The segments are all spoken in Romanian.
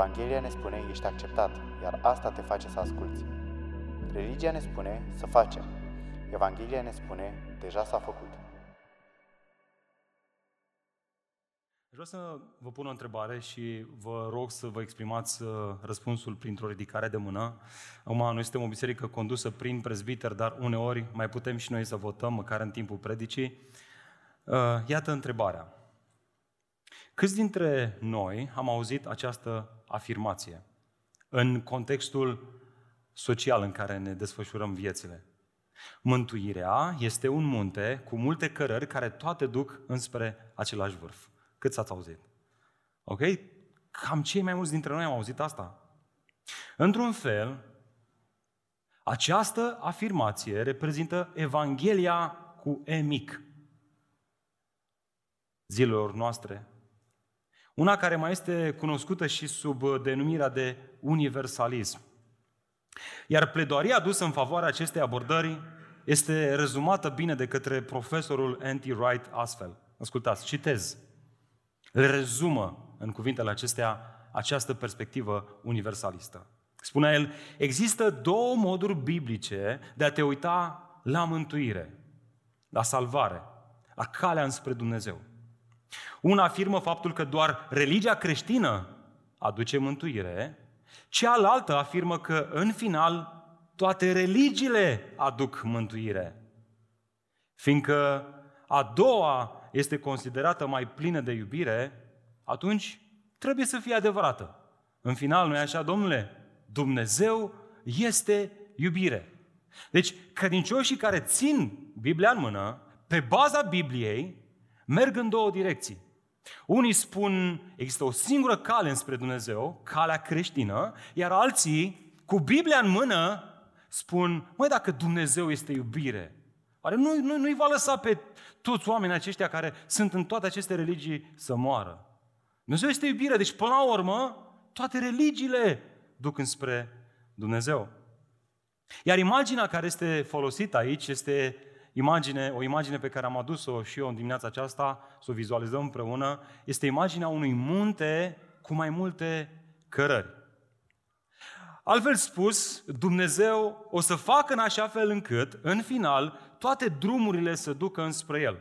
Evanghelia ne spune, ești acceptat, iar asta te face să asculți. Religia ne spune să facem. Evanghelia ne spune, deja s-a făcut. Vreau să vă pun o întrebare și vă rog să vă exprimați uh, răspunsul printr-o ridicare de mână. Acum, noi suntem o biserică condusă prin prezbiter, dar uneori mai putem și noi să votăm, măcar în timpul predicii. Uh, iată întrebarea. Câți dintre noi am auzit această afirmație în contextul social în care ne desfășurăm viețile? Mântuirea este un munte cu multe cărări care toate duc înspre același vârf. Cât ați auzit? Ok? Cam cei mai mulți dintre noi am auzit asta. Într-un fel, această afirmație reprezintă Evanghelia cu E mic zilelor noastre. Una care mai este cunoscută și sub denumirea de universalism. Iar pledoaria adusă în favoarea acestei abordări este rezumată bine de către profesorul Anti Wright astfel. Ascultați, citez. Le rezumă în cuvintele acestea această perspectivă universalistă. Spunea el, există două moduri biblice de a te uita la mântuire, la salvare, la calea înspre Dumnezeu. Una afirmă faptul că doar religia creștină aduce mântuire, cealaltă afirmă că, în final, toate religiile aduc mântuire. Fiindcă a doua este considerată mai plină de iubire, atunci trebuie să fie adevărată. În final, nu e așa, domnule? Dumnezeu este iubire. Deci, credincioșii care țin Biblia în mână, pe baza Bibliei, merg în două direcții. Unii spun există o singură cale înspre Dumnezeu, calea creștină, iar alții, cu Biblia în mână, spun, măi, dacă Dumnezeu este iubire, oare nu, nu, nu-i va lăsa pe toți oamenii aceștia care sunt în toate aceste religii să moară? Dumnezeu este iubire, deci până la urmă, toate religiile duc înspre Dumnezeu. Iar imaginea care este folosită aici este imagine, o imagine pe care am adus-o și eu în dimineața aceasta, să o vizualizăm împreună, este imaginea unui munte cu mai multe cărări. Altfel spus, Dumnezeu o să facă în așa fel încât, în final, toate drumurile să ducă înspre El.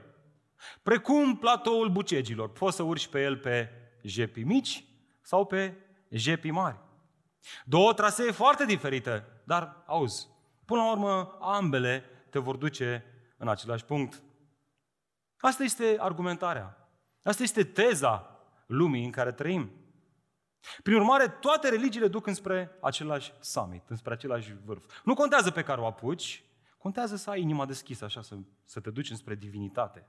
Precum platoul bucegilor. Poți să urci pe el pe jepi mici sau pe jepi mari. Două trasee foarte diferite, dar auzi, până la urmă ambele te vor duce în același punct. Asta este argumentarea. Asta este teza lumii în care trăim. Prin urmare, toate religiile duc înspre același summit, înspre același vârf. Nu contează pe care o apuci, contează să ai inima deschisă, așa, să, să te duci înspre divinitate.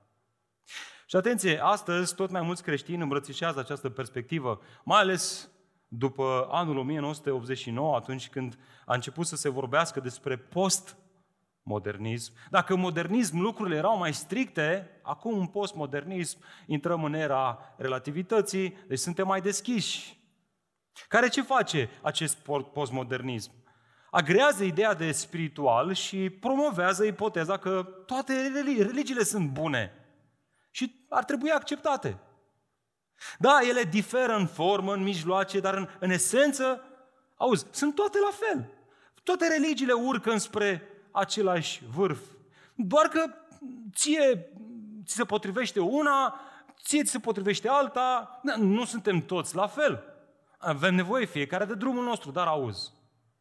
Și atenție, astăzi tot mai mulți creștini îmbrățișează această perspectivă, mai ales după anul 1989, atunci când a început să se vorbească despre postmodernism. Dacă modernism lucrurile erau mai stricte, acum în postmodernism intrăm în era relativității, deci suntem mai deschiși. Care ce face acest postmodernism? Agrează ideea de spiritual și promovează ipoteza că toate religiile sunt bune și ar trebui acceptate. Da, ele diferă în formă, în mijloace, dar în, în esență, auzi, sunt toate la fel. Toate religiile urcă înspre același vârf. Doar că ție ți se potrivește una, ție ți se potrivește alta, nu suntem toți la fel. Avem nevoie fiecare de drumul nostru, dar auzi,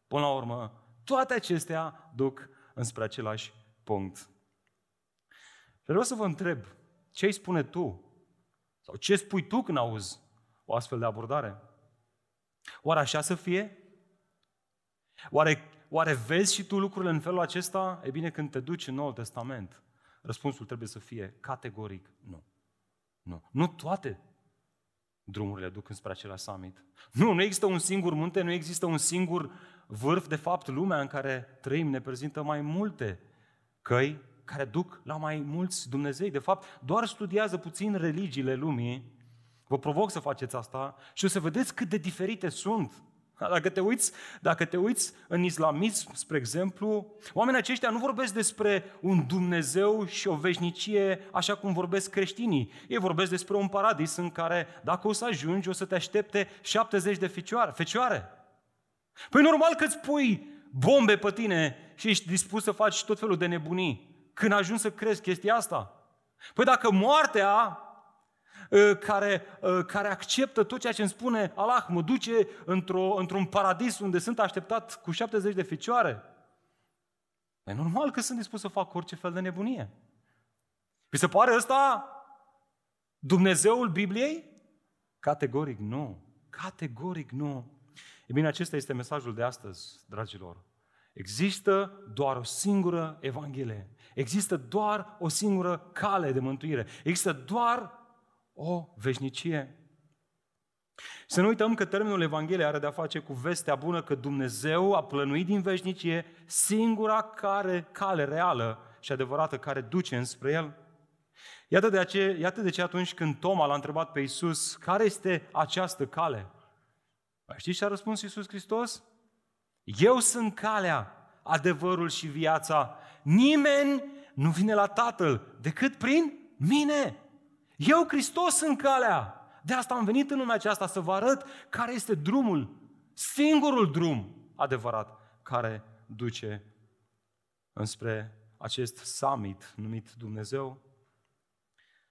până la urmă, toate acestea duc înspre același punct. Și vreau să vă întreb, ce îi spune tu? Sau ce spui tu când auzi o astfel de abordare? Oare așa să fie? Oare, oare vezi și tu lucrurile în felul acesta? E bine, când te duci în Noul Testament, răspunsul trebuie să fie categoric nu. Nu. Nu toate drumurile duc înspre același summit. Nu, nu există un singur munte, nu există un singur vârf. De fapt, lumea în care trăim ne prezintă mai multe căi care duc la mai mulți Dumnezei. De fapt, doar studiază puțin religiile lumii. Vă provoc să faceți asta și o să vedeți cât de diferite sunt. Dacă te uiți, dacă te uiți în islamism, spre exemplu, oamenii aceștia nu vorbesc despre un Dumnezeu și o veșnicie așa cum vorbesc creștinii. Ei vorbesc despre un paradis în care, dacă o să ajungi, o să te aștepte 70 de fecioare. fecioare. Păi normal că îți pui bombe pe tine și ești dispus să faci tot felul de nebunii. Când ajungi să crezi chestia asta. Păi dacă moartea Ă, care, ă, care acceptă tot ceea ce îmi spune Allah, mă duce într-o, într-un paradis unde sunt așteptat cu 70 de ficioare. E normal că sunt dispus să fac orice fel de nebunie. Vi se pare ăsta Dumnezeul Bibliei? Categoric nu. Categoric nu. E bine, acesta este mesajul de astăzi, dragilor. Există doar o singură Evanghelie. Există doar o singură cale de mântuire. Există doar o veșnicie. Să nu uităm că termenul Evanghelie are de-a face cu vestea bună că Dumnezeu a plănuit din veșnicie singura care, cale reală și adevărată care duce înspre El. Iată de, ce, iată de ce atunci când Toma l-a întrebat pe Iisus, care este această cale? Știți ce a răspuns Iisus Hristos? Eu sunt calea, adevărul și viața. Nimeni nu vine la Tatăl decât prin mine. Eu, Hristos, sunt calea. De asta am venit în lumea aceasta să vă arăt care este drumul, singurul drum adevărat care duce înspre acest summit numit Dumnezeu.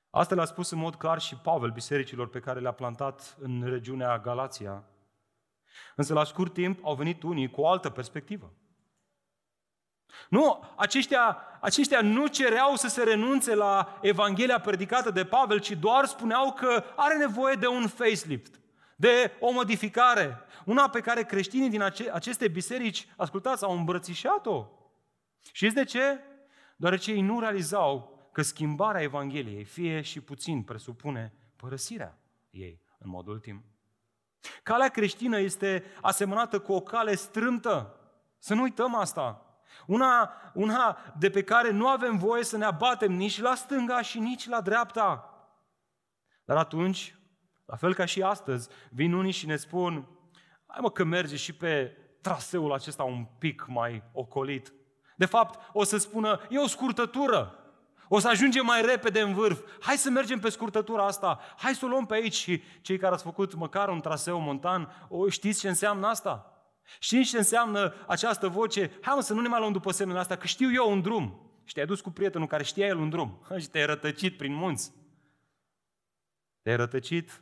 Asta le-a spus în mod clar și Pavel bisericilor pe care le-a plantat în regiunea Galația. Însă la scurt timp au venit unii cu o altă perspectivă. Nu, aceștia, aceștia nu cereau să se renunțe la Evanghelia predicată de Pavel, ci doar spuneau că are nevoie de un facelift, de o modificare, una pe care creștinii din ace- aceste biserici, ascultați, au îmbrățișat-o. Și de ce? Deoarece ei nu realizau că schimbarea Evangheliei, fie și puțin, presupune părăsirea ei în mod ultim. Calea creștină este asemănată cu o cale strâmtă. Să nu uităm asta. Una, una de pe care nu avem voie să ne abatem nici la stânga și nici la dreapta. Dar atunci, la fel ca și astăzi, vin unii și ne spun, hai mă că merge și pe traseul acesta un pic mai ocolit. De fapt, o să spună, e o scurtătură. O să ajungem mai repede în vârf. Hai să mergem pe scurtătura asta. Hai să o luăm pe aici. Și cei care ați făcut măcar un traseu montan, o, știți ce înseamnă asta? Știți ce înseamnă această voce? Hai mă să nu ne mai luăm după semnele astea, că știu eu un drum. Și te-ai dus cu prietenul care știa el un drum. Și te-ai rătăcit prin munți. Te-ai rătăcit.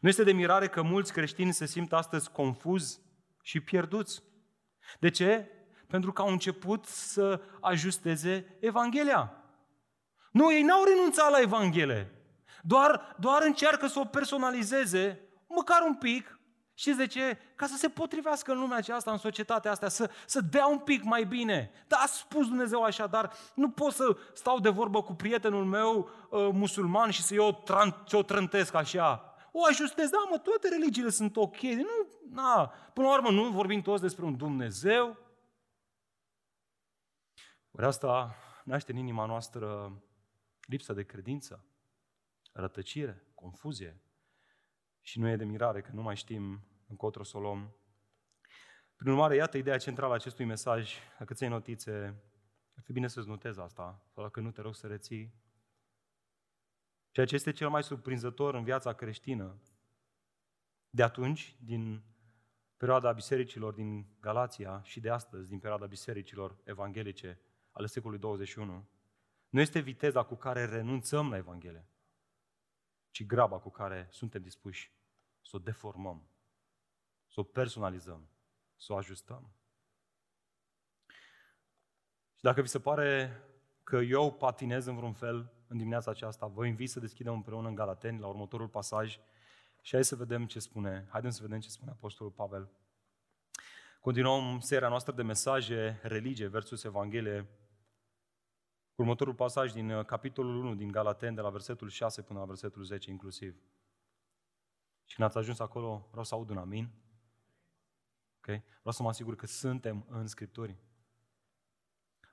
Nu este de mirare că mulți creștini se simt astăzi confuzi și pierduți. De ce? Pentru că au început să ajusteze Evanghelia. Nu, ei n-au renunțat la Evanghelie. Doar, doar încearcă să o personalizeze, măcar un pic, Știți de ce? Ca să se potrivească în lumea aceasta, în societatea asta, să, să dea un pic mai bine. Da, a spus Dumnezeu așa, dar nu pot să stau de vorbă cu prietenul meu uh, musulman și să eu tran- o trântesc așa. O ajustez, da, mă, toate religiile sunt ok. Nu, na, până la urmă nu vorbim toți despre un Dumnezeu. Ori asta naște în inima noastră lipsa de credință, rătăcire, confuzie, și nu e de mirare că nu mai știm încotro să o luăm. Prin urmare, iată ideea centrală a acestui mesaj. Dacă ți-ai notițe, ar fi bine să-ți notezi asta, sau dacă nu, te rog să reții. Ceea ce este cel mai surprinzător în viața creștină, de atunci, din perioada bisericilor din Galația și de astăzi, din perioada bisericilor evanghelice ale secolului 21, nu este viteza cu care renunțăm la Evanghelie, ci graba cu care suntem dispuși să o deformăm, să o personalizăm, să o ajustăm. Și dacă vi se pare că eu patinez în vreun fel în dimineața aceasta, vă invit să deschidem împreună în Galateni la următorul pasaj și hai să vedem ce spune. Haideți să vedem ce spune Apostolul Pavel. Continuăm seria noastră de mesaje, religie versus Evanghelie, Următorul pasaj din uh, capitolul 1 din Galaten, de la versetul 6 până la versetul 10 inclusiv. Și când ați ajuns acolo, vreau să aud un amin. Ok? Vreau să mă asigur că suntem în Scripturi.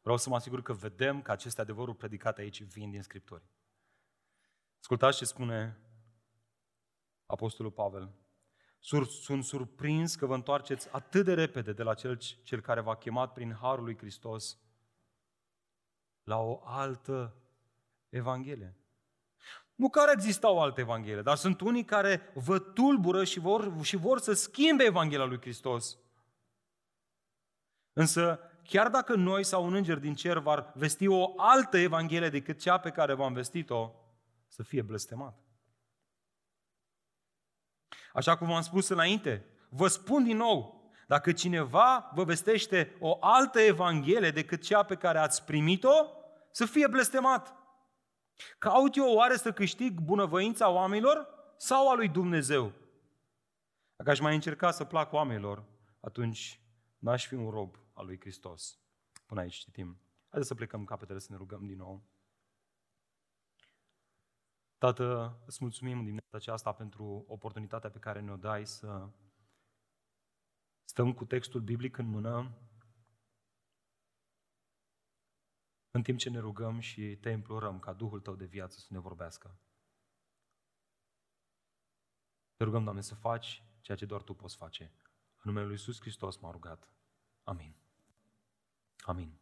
Vreau să mă asigur că vedem că aceste adevăruri predicate aici vin din Scripturi. Ascultați ce spune Apostolul Pavel. Sunt surprins că vă întoarceți atât de repede de la cel, cel care v-a chemat prin Harul lui Hristos la o altă Evanghelie. Nu că ar exista o altă Evanghelie, dar sunt unii care vă tulbură și vor, și vor să schimbe Evanghelia lui Hristos. Însă, chiar dacă noi sau un înger din cer var vesti o altă Evanghelie decât cea pe care v-am vestit-o, să fie blestemat. Așa cum v-am spus înainte, vă spun din nou, dacă cineva vă vestește o altă Evanghelie decât cea pe care ați primit-o, să fie blestemat. Caut eu oare să câștig bunăvoința oamenilor sau a lui Dumnezeu? Dacă aș mai încerca să plac oamenilor, atunci n-aș fi un rob al lui Hristos. Până aici citim. Haideți să plecăm capetele să ne rugăm din nou. Tată, îți mulțumim dimineața aceasta pentru oportunitatea pe care ne-o dai să stăm cu textul biblic în mână, în timp ce ne rugăm și te implorăm ca Duhul Tău de viață să ne vorbească. Te rugăm, Doamne, să faci ceea ce doar Tu poți face. În numele Lui Iisus Hristos m-a rugat. Amin. Amin.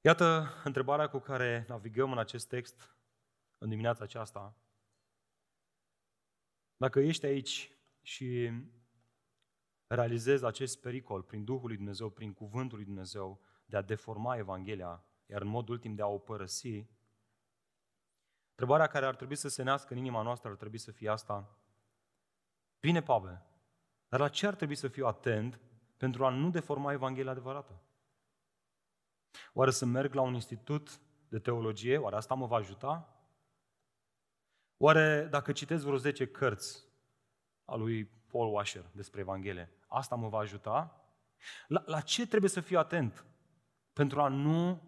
Iată întrebarea cu care navigăm în acest text în dimineața aceasta. Dacă ești aici și realizezi acest pericol prin Duhul lui Dumnezeu, prin Cuvântul lui Dumnezeu, de a deforma Evanghelia, iar în mod ultim de a o părăsi, întrebarea care ar trebui să se nască în inima noastră ar trebui să fie asta. Bine, Pavel, dar la ce ar trebui să fiu atent pentru a nu deforma Evanghelia adevărată? Oare să merg la un institut de teologie? Oare asta mă va ajuta? Oare dacă citesc vreo 10 cărți a lui Paul Washer despre Evanghelie, asta mă va ajuta? La, la ce trebuie să fiu atent pentru a nu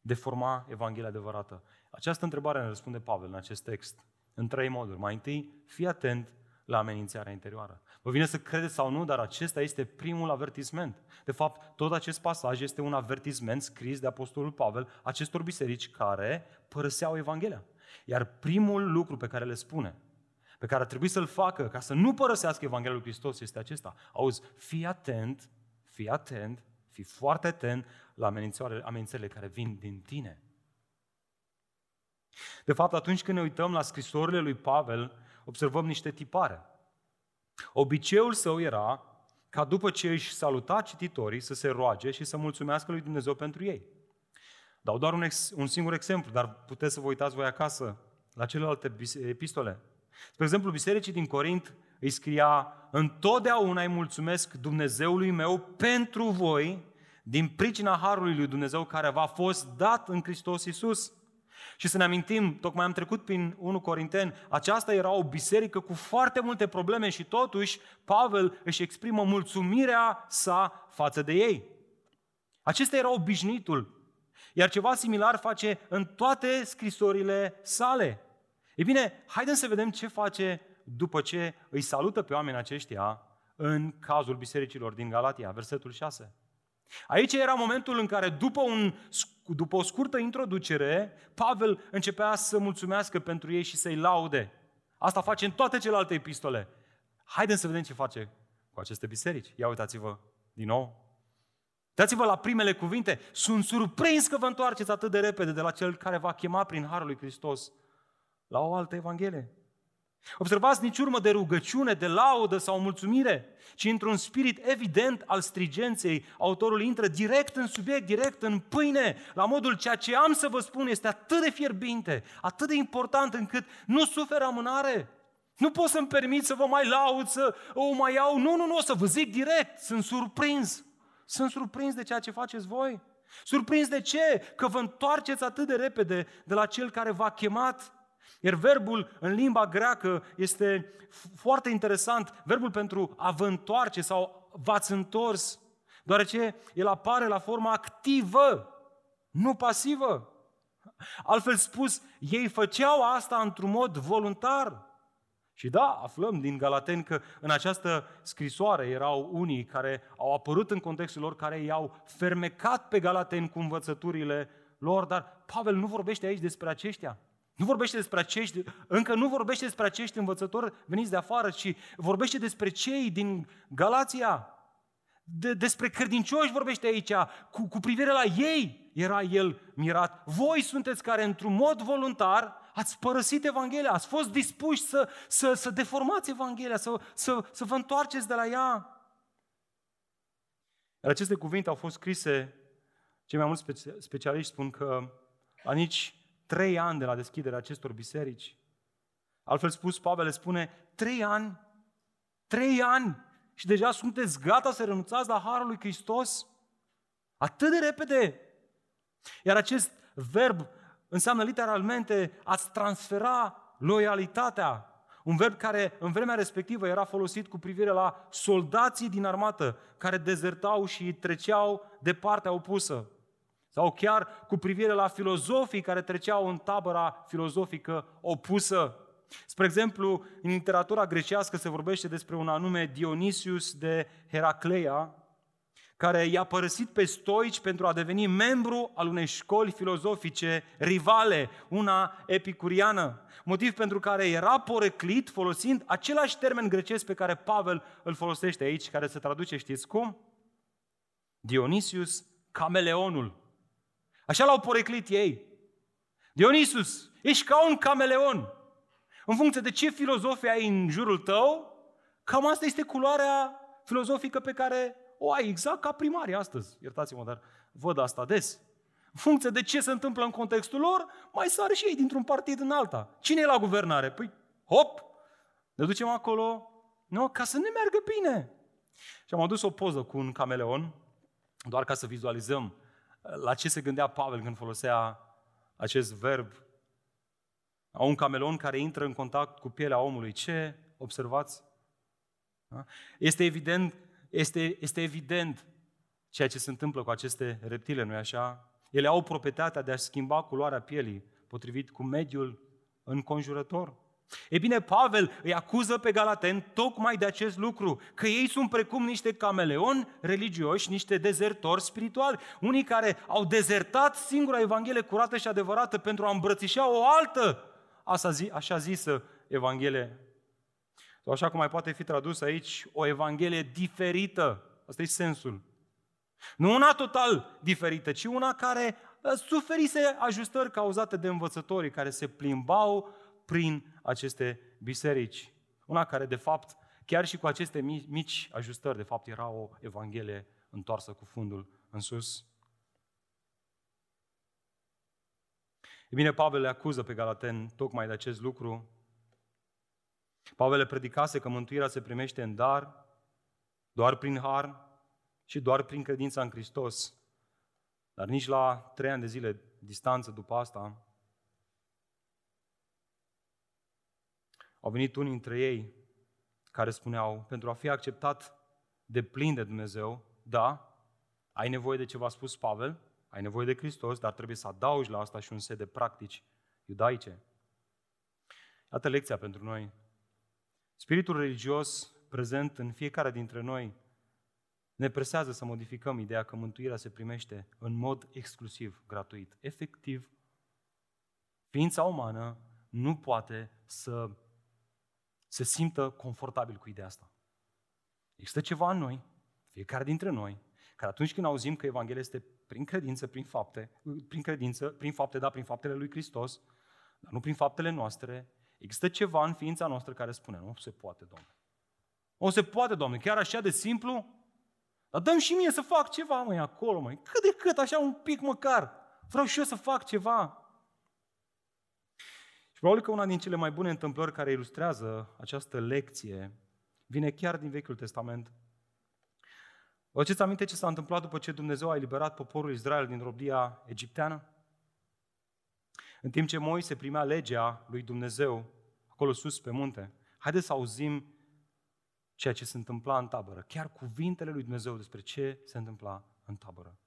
deforma Evanghelia adevărată? Această întrebare ne răspunde Pavel în acest text, în trei moduri. Mai întâi, fii atent la amenințarea interioară. Vă vine să credeți sau nu, dar acesta este primul avertisment. De fapt, tot acest pasaj este un avertisment scris de Apostolul Pavel acestor biserici care părăseau Evanghelia. Iar primul lucru pe care le spune, pe care ar trebui să-l facă ca să nu părăsească Evanghelia lui Hristos este acesta. Auzi, fii atent, fii atent, fii foarte atent la amenințările care vin din tine. De fapt, atunci când ne uităm la scrisorile lui Pavel, observăm niște tipare. Obiceiul său era ca după ce își saluta cititorii să se roage și să mulțumească lui Dumnezeu pentru ei. Dau doar un, ex, un singur exemplu, dar puteți să vă uitați voi acasă la celelalte epistole. Spre exemplu, bisericii din Corint îi scria Întotdeauna îi mulțumesc Dumnezeului meu pentru voi din pricina Harului lui Dumnezeu care v-a fost dat în Hristos Iisus. Și să ne amintim, tocmai am trecut prin 1 Corinteni, aceasta era o biserică cu foarte multe probleme și totuși Pavel își exprimă mulțumirea sa față de ei. Acesta era obișnuitul. Iar ceva similar face în toate scrisorile sale. Ei bine, haideți să vedem ce face după ce îi salută pe oamenii aceștia în cazul bisericilor din Galatia, versetul 6. Aici era momentul în care, după, un, după o scurtă introducere, Pavel începea să mulțumească pentru ei și să-i laude. Asta face în toate celelalte epistole. Haideți să vedem ce face cu aceste biserici. Ia uitați-vă din nou. Uitați-vă la primele cuvinte. Sunt surprins că vă întoarceți atât de repede de la cel care va chema prin Harul lui Hristos la o altă Evanghelie. Observați nici urmă de rugăciune, de laudă sau mulțumire, ci într-un spirit evident al strigenței, autorul intră direct în subiect, direct în pâine, la modul ceea ce am să vă spun este atât de fierbinte, atât de important încât nu suferă amânare. Nu pot să-mi permit să vă mai laud, să o mai iau. Nu, nu, nu, să vă zic direct. Sunt surprins. Sunt surprins de ceea ce faceți voi. Surprins de ce? Că vă întoarceți atât de repede de la cel care v-a chemat iar verbul în limba greacă este foarte interesant, verbul pentru a vă întoarce sau v-ați întors, deoarece el apare la forma activă, nu pasivă. Altfel spus, ei făceau asta într-un mod voluntar. Și da, aflăm din Galateni că în această scrisoare erau unii care au apărut în contextul lor, care i-au fermecat pe Galateni cu învățăturile lor, dar Pavel nu vorbește aici despre aceștia. Nu vorbește despre acești, încă nu vorbește despre acești învățători veniți de afară, ci vorbește despre cei din Galația. De, despre credincioși vorbește aici, cu, cu privire la ei era el mirat. Voi sunteți care într-un mod voluntar ați părăsit Evanghelia, ați fost dispuși să, să, să deformați Evanghelia, să, să, să vă întoarceți de la ea. Iar aceste cuvinte au fost scrise, cei mai mulți specialiști spun că la nici trei ani de la deschiderea acestor biserici. Altfel spus, Pavel le spune, trei ani, trei ani și deja sunteți gata să renunțați la Harul lui Hristos? Atât de repede! Iar acest verb înseamnă literalmente ați transfera loialitatea. Un verb care în vremea respectivă era folosit cu privire la soldații din armată care dezertau și treceau de partea opusă. Sau chiar cu privire la filozofii care treceau în tabăra filozofică opusă. Spre exemplu, în literatura grecească se vorbește despre un anume Dionysius de Heracleia, care i-a părăsit pe stoici pentru a deveni membru al unei școli filozofice rivale, una epicuriană. Motiv pentru care era poreclit folosind același termen grecesc pe care Pavel îl folosește aici, care se traduce, știți cum? Dionysius cameleonul. Așa l-au poreclit ei. Dionysus, ești ca un cameleon. În funcție de ce filozofie ai în jurul tău, cam asta este culoarea filozofică pe care o ai exact ca primarii astăzi. Iertați-mă, dar văd asta des. În funcție de ce se întâmplă în contextul lor, mai sar și ei dintr-un partid în alta. Cine e la guvernare? Păi, hop, ne ducem acolo, nu? ca să ne meargă bine. Și am adus o poză cu un cameleon, doar ca să vizualizăm la ce se gândea Pavel când folosea acest verb. A un cameleon care intră în contact cu pielea omului. Ce observați? Da? Este evident, este, este evident ceea ce se întâmplă cu aceste reptile, nu-i așa? Ele au proprietatea de a schimba culoarea pielii potrivit cu mediul înconjurător. E bine, Pavel îi acuză pe Galaten tocmai de acest lucru, că ei sunt precum niște cameleoni religioși, niște dezertori spirituali, unii care au dezertat singura Evanghelie curată și adevărată pentru a îmbrățișa o altă, așa zisă Evanghelie. Sau așa cum mai poate fi tradus aici, o Evanghelie diferită. Asta e sensul. Nu una total diferită, ci una care uh, suferise ajustări cauzate de învățătorii care se plimbau prin aceste biserici. Una care, de fapt, chiar și cu aceste mici ajustări, de fapt, era o evanghelie întoarsă cu fundul în sus. E bine, Pavel le acuză pe Galaten tocmai de acest lucru. Pavel le predicase că mântuirea se primește în dar, doar prin har și doar prin credința în Hristos. Dar nici la trei ani de zile distanță după asta, Au venit unii dintre ei care spuneau, pentru a fi acceptat de plin de Dumnezeu, da, ai nevoie de ce v-a spus Pavel, ai nevoie de Hristos, dar trebuie să adaugi la asta și un set de practici iudaice. Iată lecția pentru noi. Spiritul religios prezent în fiecare dintre noi ne presează să modificăm ideea că mântuirea se primește în mod exclusiv, gratuit. Efectiv, ființa umană nu poate să se simtă confortabil cu ideea asta. Există ceva în noi, fiecare dintre noi, care atunci când auzim că Evanghelia este prin credință, prin fapte, prin credință, prin fapte, da, prin faptele lui Hristos, dar nu prin faptele noastre, există ceva în ființa noastră care spune, nu se poate, Doamne. O se poate, Doamne, chiar așa de simplu? Dar dăm și mie să fac ceva, mai acolo, mai cât de cât, așa un pic măcar. Vreau și eu să fac ceva. Probabil că una din cele mai bune întâmplări care ilustrează această lecție vine chiar din Vechiul Testament. Vă aduceți aminte ce s-a întâmplat după ce Dumnezeu a eliberat poporul Israel din robia egipteană? În timp ce Moise primea legea lui Dumnezeu acolo sus pe munte, haideți să auzim ceea ce se întâmpla în tabără, chiar cuvintele lui Dumnezeu despre ce se întâmpla în tabără.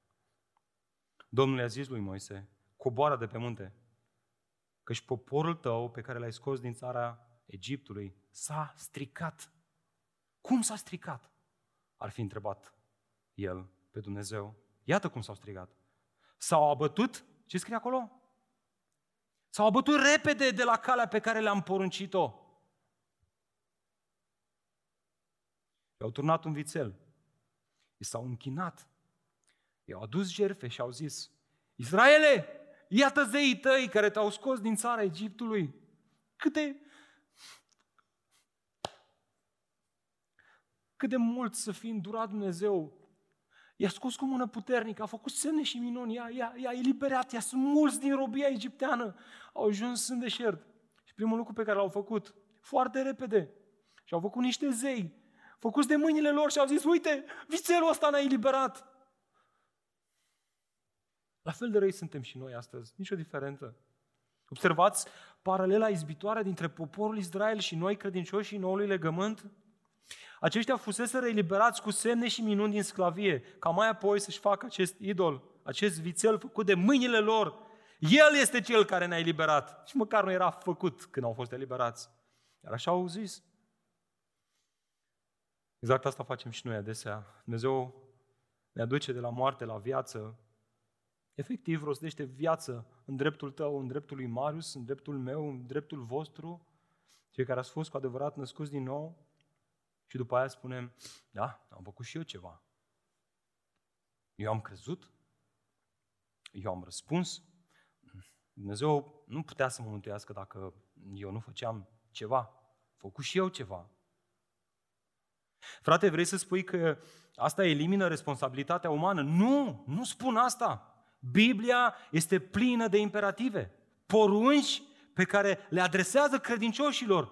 Domnul i-a zis lui Moise, coboară de pe munte, căci poporul tău pe care l-ai scos din țara Egiptului s-a stricat. Cum s-a stricat? Ar fi întrebat el pe Dumnezeu. Iată cum s-au strigat. S-au abătut, ce scrie acolo? S-au abătut repede de la calea pe care le-am poruncit-o. I-au turnat un vițel. I s-au închinat. I-au adus jerfe și au zis, Israele, iată zeii tăi care te-au scos din țara Egiptului. Câte, cât de mult să fi îndurat Dumnezeu. I-a scos cu mână puternică, a făcut semne și minuni, i-a, i-a, i-a eliberat, i-a mulți din robia egipteană. Au ajuns în deșert. Și primul lucru pe care l-au făcut, foarte repede, și au făcut niște zei, făcuți de mâinile lor și au zis, uite, vițelul ăsta ne-a eliberat. La fel de răi suntem și noi astăzi, nicio diferență. Observați paralela izbitoare dintre poporul Israel și noi credincioși noului legământ? Aceștia fusese eliberați cu semne și minuni din sclavie, ca mai apoi să-și facă acest idol, acest vițel făcut de mâinile lor. El este cel care ne-a eliberat. Și măcar nu era făcut când au fost eliberați. Iar așa au zis. Exact asta facem și noi adesea. Dumnezeu ne aduce de la moarte la viață. Efectiv, rostește viață în dreptul tău, în dreptul lui Marius, în dreptul meu, în dreptul vostru, cei care ați fost cu adevărat născuți din nou. Și după aia spunem, da, am făcut și eu ceva. Eu am crezut, eu am răspuns, Dumnezeu nu putea să mă mântuiască dacă eu nu făceam ceva. Am făcut și eu ceva. Frate, vrei să spui că asta elimină responsabilitatea umană? Nu, nu spun asta. Biblia este plină de imperative, porunci pe care le adresează credincioșilor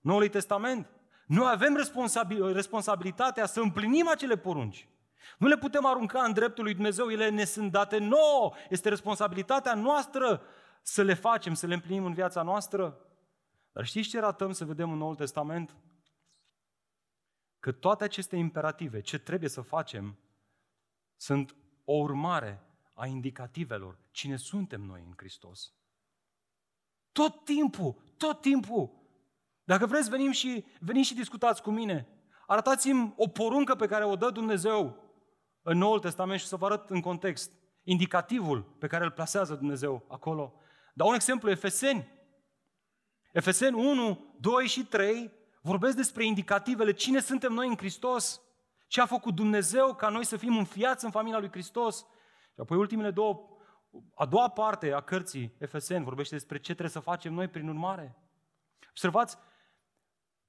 Noului Testament. Noi avem responsabilitatea să împlinim acele porunci. Nu le putem arunca în dreptul lui Dumnezeu, ele ne sunt date nouă. Este responsabilitatea noastră să le facem, să le împlinim în viața noastră. Dar știți ce ratăm să vedem în Noul Testament? Că toate aceste imperative, ce trebuie să facem, sunt o urmare a indicativelor. Cine suntem noi în Hristos? Tot timpul, tot timpul dacă vreți, venim și, veniți și discutați cu mine. Arătați-mi o poruncă pe care o dă Dumnezeu în Noul Testament și să vă arăt în context indicativul pe care îl plasează Dumnezeu acolo. Dau un exemplu, Efeseni. Efeseni 1, 2 și 3 vorbesc despre indicativele, cine suntem noi în Hristos, ce a făcut Dumnezeu ca noi să fim înfiați în familia lui Hristos. Și apoi ultimele două, a doua parte a cărții Efeseni vorbește despre ce trebuie să facem noi prin urmare. Observați,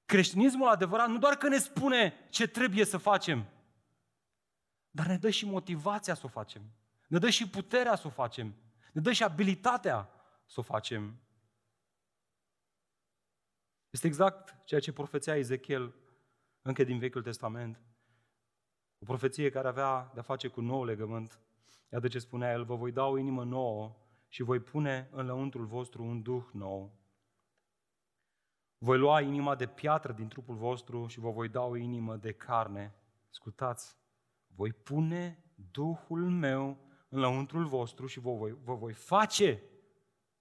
Creștinismul adevărat nu doar că ne spune ce trebuie să facem, dar ne dă și motivația să o facem. Ne dă și puterea să o facem. Ne dă și abilitatea să o facem. Este exact ceea ce profeția Ezechiel încă din Vechiul Testament. O profeție care avea de-a face cu nou legământ. Iată ce spunea el, vă voi da o inimă nouă și voi pune în lăuntrul vostru un duh nou. Voi lua inima de piatră din trupul vostru și vă voi da o inimă de carne. Ascultați, voi pune Duhul meu în lăuntrul vostru și vă voi, vă voi face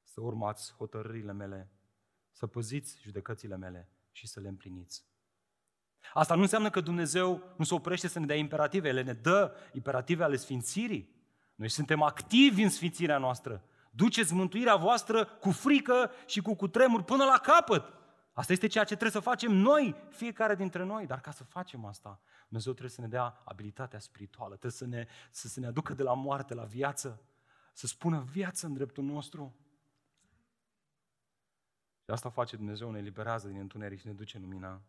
să urmați hotărârile mele, să păziți judecățile mele și să le împliniți. Asta nu înseamnă că Dumnezeu nu se oprește să ne dea imperative, ele ne dă imperative ale sfințirii. Noi suntem activi în sfințirea noastră. Duceți mântuirea voastră cu frică și cu cutremur până la capăt. Asta este ceea ce trebuie să facem noi, fiecare dintre noi. Dar ca să facem asta, Dumnezeu trebuie să ne dea abilitatea spirituală, trebuie să, ne, să, să ne aducă de la moarte la viață, să spună viață în dreptul nostru. Și asta face Dumnezeu, ne eliberează din întuneric și ne duce în lumina.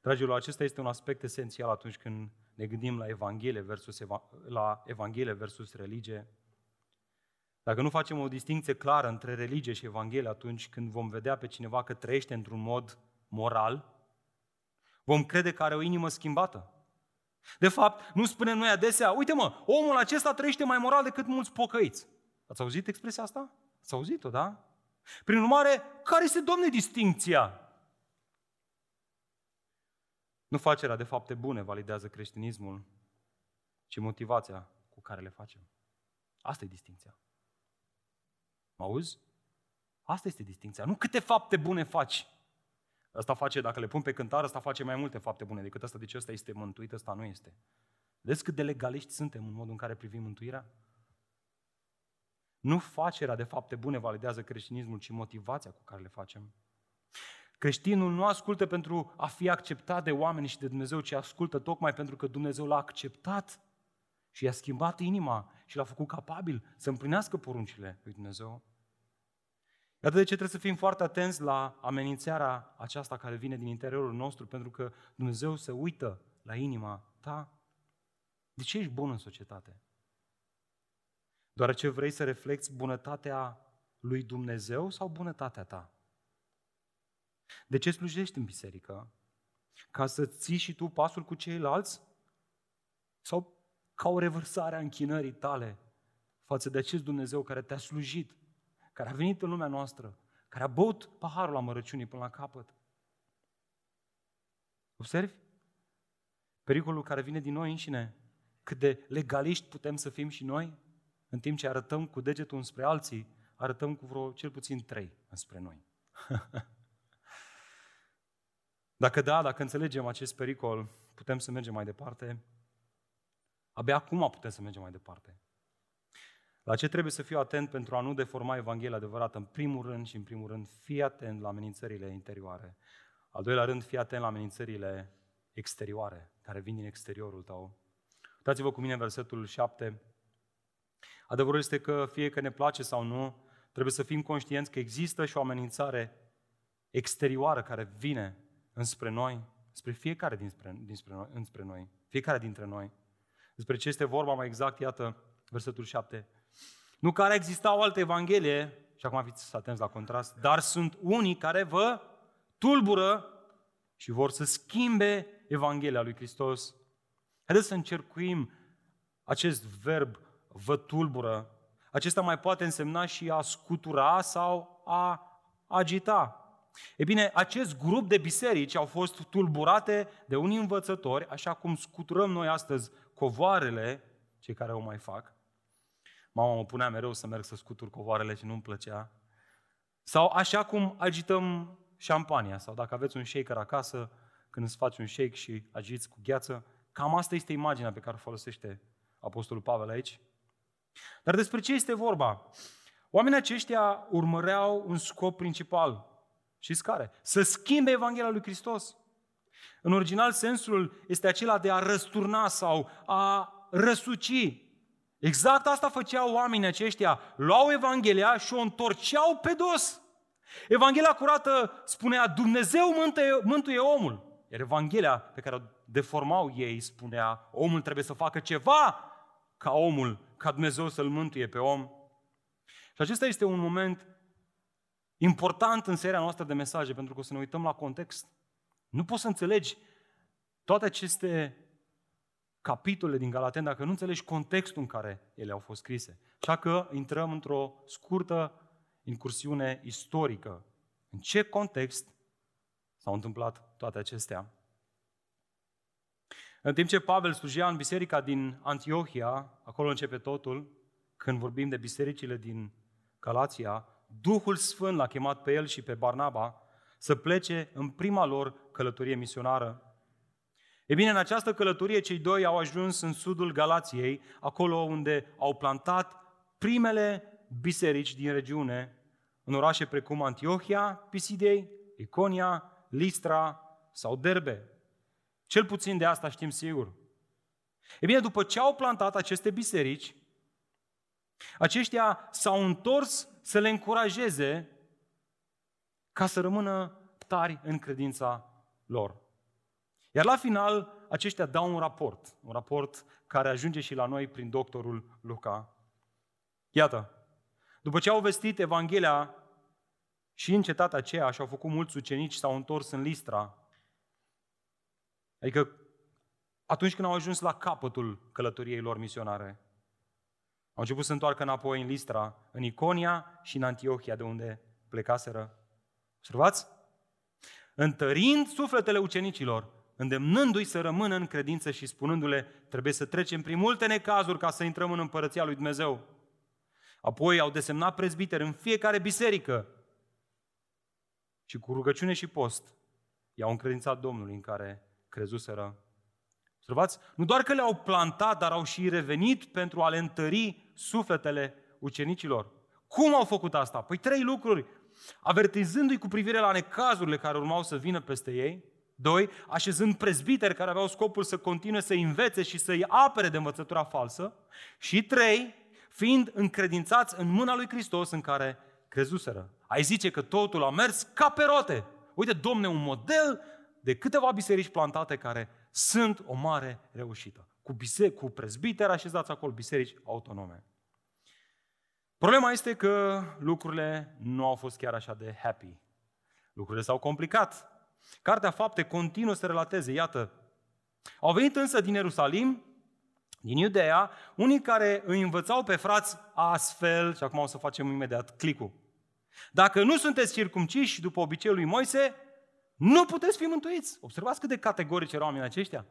Dragilor, acesta este un aspect esențial atunci când ne gândim la Evanghelie versus, la Evanghelie versus religie. Dacă nu facem o distinție clară între religie și Evanghelie atunci când vom vedea pe cineva că trăiește într-un mod moral, vom crede că are o inimă schimbată. De fapt, nu spunem noi adesea, uite mă, omul acesta trăiește mai moral decât mulți pocăiți. Ați auzit expresia asta? Ați auzit-o, da? Prin urmare, care este, domne, distinția? Nu facerea de fapte bune validează creștinismul, ci motivația cu care le facem. Asta e distinția. Mă auzi? Asta este distinția. Nu câte fapte bune faci. Asta face, dacă le pun pe cântar, asta face mai multe fapte bune decât asta. Deci ăsta este mântuit, ăsta nu este. Vedeți cât de legaliști suntem în modul în care privim mântuirea? Nu facerea de fapte bune validează creștinismul, ci motivația cu care le facem. Creștinul nu ascultă pentru a fi acceptat de oameni și de Dumnezeu, ci ascultă tocmai pentru că Dumnezeu l-a acceptat și i-a schimbat inima și l-a făcut capabil să împlinească poruncile lui Dumnezeu. Iată de ce trebuie să fim foarte atenți la amenințarea aceasta care vine din interiorul nostru, pentru că Dumnezeu se uită la inima ta. De ce ești bun în societate? Doar ce vrei să reflecti bunătatea lui Dumnezeu sau bunătatea ta? De ce slujești în biserică? Ca să ții și tu pasul cu ceilalți? Sau ca o revărsare a închinării tale față de acest Dumnezeu care te-a slujit, care a venit în lumea noastră, care a băut paharul amărăciunii până la capăt? Observi? Pericolul care vine din noi înșine, cât de legaliști putem să fim și noi, în timp ce arătăm cu degetul înspre alții, arătăm cu vreo cel puțin trei înspre noi. Dacă da, dacă înțelegem acest pericol, putem să mergem mai departe. Abia acum putem să mergem mai departe. La ce trebuie să fiu atent pentru a nu deforma Evanghelia adevărată? În primul rând și în primul rând, fii atent la amenințările interioare. Al doilea rând, fii atent la amenințările exterioare, care vin din exteriorul tău. Uitați-vă cu mine versetul 7. Adevărul este că fie că ne place sau nu, trebuie să fim conștienți că există și o amenințare exterioară care vine înspre noi, spre fiecare dinspre, dinspre noi, înspre noi, fiecare dintre noi. Despre ce este vorba mai exact, iată, versetul 7. Nu care exista o altă evanghelie, și acum fiți atenți la contrast, dar sunt unii care vă tulbură și vor să schimbe Evanghelia lui Hristos. Haideți să încercuim acest verb vă tulbură. Acesta mai poate însemna și a scutura sau a agita. E bine, acest grup de biserici au fost tulburate de unii învățători, așa cum scuturăm noi astăzi covoarele, cei care o mai fac. Mama mă punea mereu să merg să scutur covoarele și nu-mi plăcea. Sau așa cum agităm șampania, sau dacă aveți un shaker acasă, când îți faci un shake și agiți cu gheață, cam asta este imaginea pe care o folosește Apostolul Pavel aici. Dar despre ce este vorba? Oamenii aceștia urmăreau un scop principal. Și care? Să schimbe Evanghelia lui Hristos. În original, sensul este acela de a răsturna sau a răsuci. Exact asta făceau oamenii aceștia. Luau Evanghelia și o întorceau pe dos. Evanghelia curată spunea Dumnezeu mântuie, mântuie omul. Iar Evanghelia pe care o deformau ei spunea omul trebuie să facă ceva ca omul, ca Dumnezeu să-l mântuie pe om. Și acesta este un moment important în seria noastră de mesaje, pentru că o să ne uităm la context. Nu poți să înțelegi toate aceste capitole din Galaten dacă nu înțelegi contextul în care ele au fost scrise. Așa că intrăm într-o scurtă incursiune istorică. În ce context s-au întâmplat toate acestea? În timp ce Pavel slujea în biserica din Antiohia, acolo începe totul, când vorbim de bisericile din Galația, Duhul Sfânt l-a chemat pe el și pe Barnaba să plece în prima lor călătorie misionară. E bine, în această călătorie cei doi au ajuns în sudul Galației, acolo unde au plantat primele biserici din regiune, în orașe precum Antiohia, Pisidei, Iconia, Listra sau Derbe. Cel puțin de asta știm sigur. E bine, după ce au plantat aceste biserici, aceștia s-au întors să le încurajeze ca să rămână tari în credința lor. Iar la final, aceștia dau un raport, un raport care ajunge și la noi prin doctorul Luca. Iată, după ce au vestit Evanghelia și în cetatea aceea și au făcut mulți ucenici, s-au întors în Listra. Adică atunci când au ajuns la capătul călătoriei lor misionare. Au început să întoarcă înapoi în Listra, în Iconia și în Antiohia, de unde plecaseră. Observați? Întărind sufletele ucenicilor, îndemnându-i să rămână în credință și spunându-le, trebuie să trecem prin multe necazuri ca să intrăm în împărăția lui Dumnezeu. Apoi au desemnat prezbiteri în fiecare biserică și cu rugăciune și post i-au încredințat Domnului în care crezuseră. Observați? Nu doar că le-au plantat, dar au și revenit pentru a le întări sufletele ucenicilor. Cum au făcut asta? Păi trei lucruri. Avertizându-i cu privire la necazurile care urmau să vină peste ei, Doi, așezând prezbiteri care aveau scopul să continue să învețe și să-i apere de învățătura falsă. Și trei, fiind încredințați în mâna lui Hristos în care crezuseră. Ai zice că totul a mers ca pe rote. Uite, domne, un model de câteva biserici plantate care sunt o mare reușită. Cu, bise- cu prezbiteri așezați acolo, biserici autonome. Problema este că lucrurile nu au fost chiar așa de happy. Lucrurile s-au complicat. Cartea Fapte continuă să relateze, iată, au venit însă din Ierusalim, din Iudea, unii care îi învățau pe frați astfel, și acum o să facem imediat clicul. Dacă nu sunteți circumciși după obiceiul lui Moise, nu puteți fi mântuiți. Observați cât de categorici erau oamenii aceștia.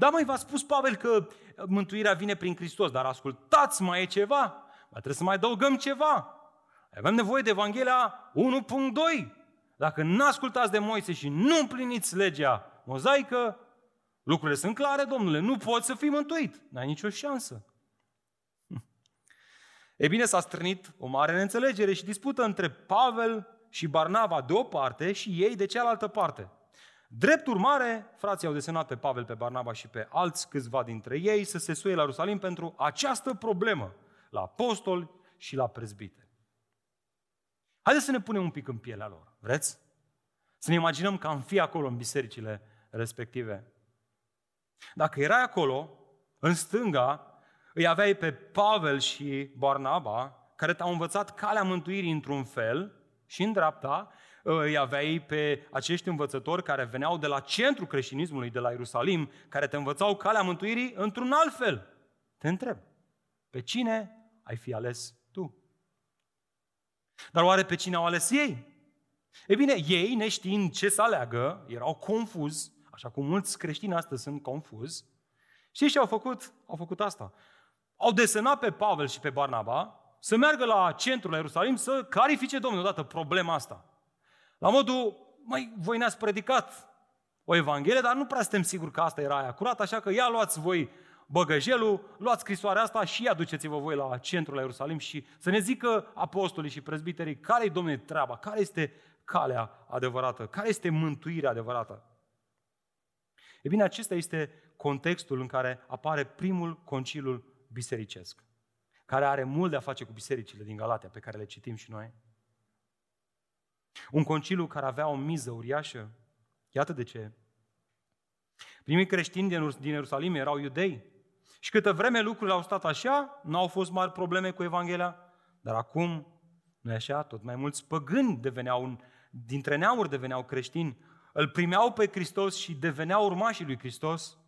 Da, mai v-a spus Pavel că mântuirea vine prin Hristos, dar ascultați, mai e ceva. Mai trebuie să mai adăugăm ceva. Avem nevoie de Evanghelia 1.2. Dacă nu ascultați de Moise și nu împliniți legea mozaică, lucrurile sunt clare, domnule, nu poți să fii mântuit. N-ai nicio șansă. E bine, s-a strânit o mare neînțelegere și dispută între Pavel și Barnava de o parte și ei de cealaltă parte. Drept urmare, frații au desemnat pe Pavel, pe Barnaba și pe alți câțiva dintre ei să se suie la Ierusalim pentru această problemă, la apostoli și la prezbite. Haideți să ne punem un pic în pielea lor. Vreți? Să ne imaginăm că am fi acolo în bisericile respective. Dacă erai acolo, în stânga, îi aveai pe Pavel și Barnaba, care te-au învățat calea mântuirii într-un fel, și în dreapta îi aveai pe acești învățători care veneau de la centrul creștinismului, de la Ierusalim, care te învățau calea mântuirii într-un alt fel. Te întreb, pe cine ai fi ales tu? Dar oare pe cine au ales ei? E bine, ei, neștiind ce să aleagă, erau confuzi, așa cum mulți creștini astăzi sunt confuzi, și ce au făcut? Au făcut asta. Au desenat pe Pavel și pe Barnaba să meargă la centrul la Ierusalim să clarifice Domnul odată problema asta. La modul, mai voi ne-ați predicat o Evanghelie, dar nu prea suntem siguri că asta era aia curat, așa că ia luați voi băgăjelul, luați scrisoarea asta și aduceți-vă voi la centrul la Ierusalim și să ne zică apostolii și prezbiterii care e, domnule, treaba, care este calea adevărată, care este mântuirea adevărată. E bine, acesta este contextul în care apare primul concilul bisericesc, care are mult de a face cu bisericile din Galatia, pe care le citim și noi. Un conciliu care avea o miză uriașă. Iată de ce. Primii creștini din Ierusalim erau iudei, și câtă vreme lucrurile au stat așa, nu au fost mari probleme cu Evanghelia, dar acum, nu așa, tot mai mulți păgâni deveneau, dintre neamuri deveneau creștini, îl primeau pe Hristos și deveneau urmașii lui Hristos,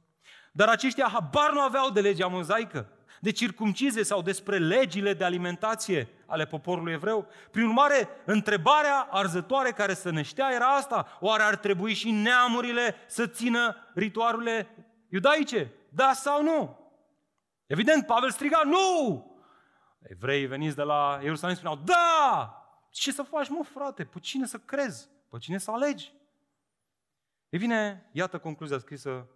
dar aceștia habar nu aveau de legea mozaică, de circumcize sau despre legile de alimentație ale poporului evreu. Prin urmare, întrebarea arzătoare care se năștea era asta. Oare ar trebui și neamurile să țină ritualurile iudaice? Da sau nu? Evident, Pavel striga, nu! Evreii veniți de la Ierusalim spuneau, da! Ce să faci, mă, frate? Pe cine să crezi? Pe cine să alegi? E bine, iată concluzia scrisă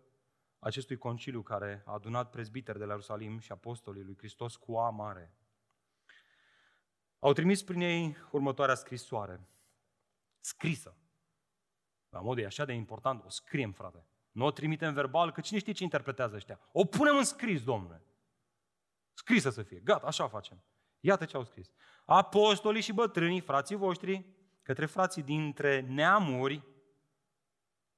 acestui conciliu care a adunat prezbiteri de la Ierusalim și apostolii lui Hristos cu A mare. Au trimis prin ei următoarea scrisoare, scrisă. La modul e așa de important, o scriem, frate. Nu o trimitem verbal, că cine știe ce interpretează ăștia. O punem în scris, domnule. Scrisă să fie. Gata, așa facem. Iată ce au scris. Apostolii și bătrânii, frații voștri, către frații dintre neamuri,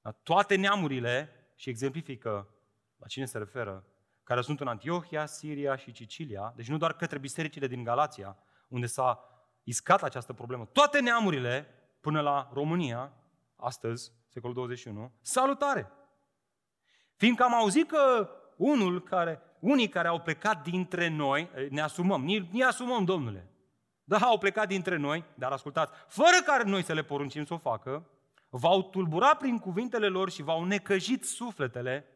la toate neamurile, și exemplifică la cine se referă, care sunt în Antiohia, Siria și Sicilia, deci nu doar către bisericile din Galația, unde s-a iscat această problemă, toate neamurile, până la România, astăzi, secolul 21, salutare! Fiindcă am auzit că unul care unii care au plecat dintre noi, eh, ne asumăm, ne, ne asumăm, domnule. Da, au plecat dintre noi, dar ascultați, fără care noi să le poruncim să o facă, v-au tulburat prin cuvintele lor și v-au necăjit sufletele,